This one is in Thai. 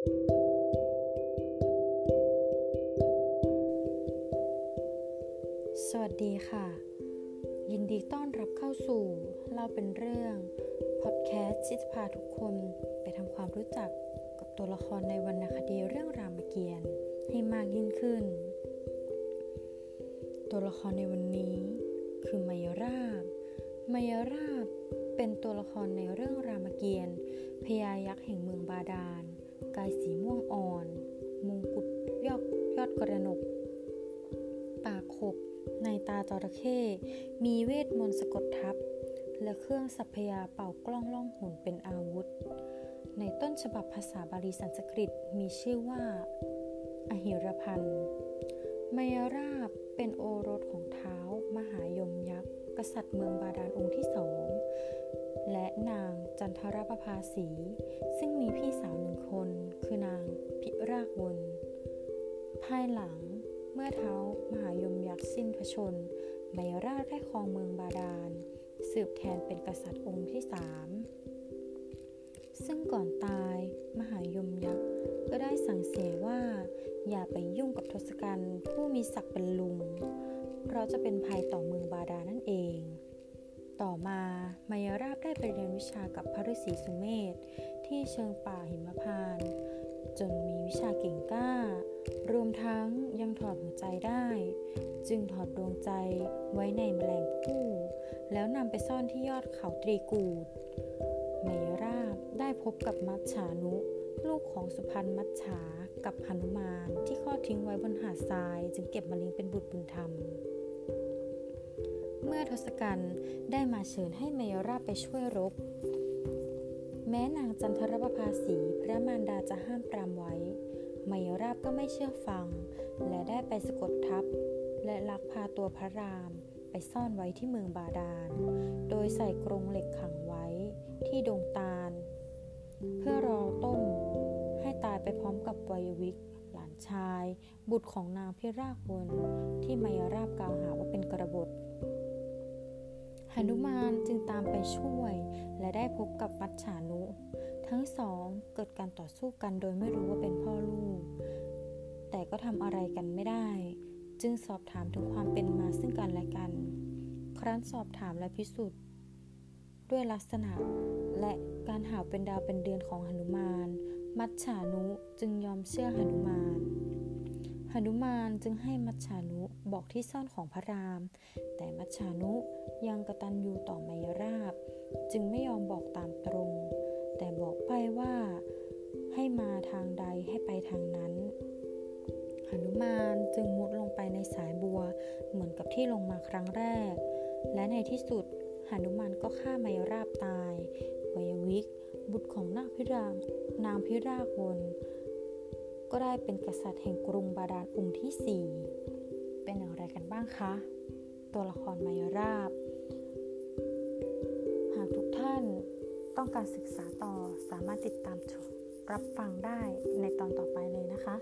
สวัสดีค่ะ ยินดีต้อนรับเข้าสู่เราเป็นเรื่อง พอดแคสต์ที่จะพาทุกคนไปทำความรู้จักกับตัวละครในวรรณคดีเรื่องรามเกียรติ์ให้มากยิ่งขึ้น ตัวละครในวันนี้คือมายราบ มายราบเป็นตัวละครในเรื่องรามเกียรติ์พญายักษ์แห่งเมืองบาดาล กายสีม่วงอ่อน มงกุฎยอดยอดกระหนก ปากขบในตาจระเข้มีเวทมนต์สะกดทับ และเครื่องสัพยาเป่ากล้องล่องหุนเป็นอาวุธ ในต้นฉบับภาษาบาลีสันสกฤตมีชื่อว่า อหิรพันธ์มายราบเป็นโอรสของเท้ามหายมยักษ์ กษัตริย์เมืองบาดาลองค์ที่สองางจันทรประภาสี ซึ่งมีพี่สาวหนึ่งคนคือนางพิรากวนภายหลังเมื่อเท้ามหายมยักษ์สิ้นพระชนมายราชได้ครองเมืองบาดาล สืบแทนเป็นกษัตริย์องค์ที่สามซึ่งก่อนตายมหายมยักษ์ก็ได้สั่งเสียว่า อย่าไปยุ่งกับทศกัณฐ์ผู้มีศักดิ์เป็นลุง เพราะจะเป็นภัยต่อเมืองบาดาลนั่นเอง ต่อมามายราบได้ไปเรียนวิชากับพระฤาษีสุเมธที่เชิงป่าหิมพาน จนมีวิชาเก่งกล้า รวมทั้งยังถอดหัวใจได้ จึงถอดดวงใจไว้ในแมลงผู้ แล้วนำไปซ่อนที่ยอดเขาตรีกูดมายราบได้พบกับมัจฉานุลูกของสุพรรณมัจฉากับหนุมานที่ข้อทิ้งไว้บนหาดทราย จึงเก็บมาเลี้ยงเป็นบุตรบุญธรรม เมื่อทศกัณฐ์ได้มาเชิญให้เมยราบไปช่วยรบ แม้นางจันทรประภาสีพระมารดาจะห้ามปรามไว้ เมยราบก็ไม่เชื่อฟัง และได้ไปสะกดทัพและลักพาตัวพระรามไปซ่อนไว้ที่เมืองบาดาล โดยใส่กรงเหล็กขังไว้ที่ดงตาล เพื่อรอต้มให้ตายไปพร้อมกับวัยวิกหลานชาย บุตรของนางพิราคนที่มายราบกล่าวหาว่าเป็นกระบฏ หนุมานจึงตามไปช่วย และได้พบกับมัจฉานุ ทั้งสองเกิดการต่อสู้กันโดยไม่รู้ว่าเป็นพ่อลูก แต่ก็ทำอะไรกันไม่ได้ จึงสอบถามถึงความเป็นมาซึ่งกันและกัน ครั้นสอบถามและพิสูจน์ด้วยลักษณะ และการหาเป็นดาวเป็นเดือนของหนุมาน มัจฉานุจึงยอมเชื่อหนุมาน หนุมานจึงให้มัจฉานุบอกที่ซ่อนของพระราม แต่มัจฉานุยังกระตันยูต่อมายราบ จึงไม่ยอมบอกตามตรง แต่บอกไปว่าให้มาทางใดให้ไปทางนั้นหนุมานจึงมุดลงไปในสายบัวเหมือนกับที่ลงมาครั้งแรก และในที่สุดหนุมานก็ฆ่ามายราบตายวยวิก บุตรของนางพิรามนางพิราคน ก็ได้เป็นกษัตริย์แห่งกรุงบาดาลองค์ที่ 4 เป็นอย่างไรกันบ้างคะ ตัวละครมายราบ หากทุกท่านต้องการศึกษาต่อสามารถติดตามรับฟังได้ในตอนต่อไปเลยนะคะ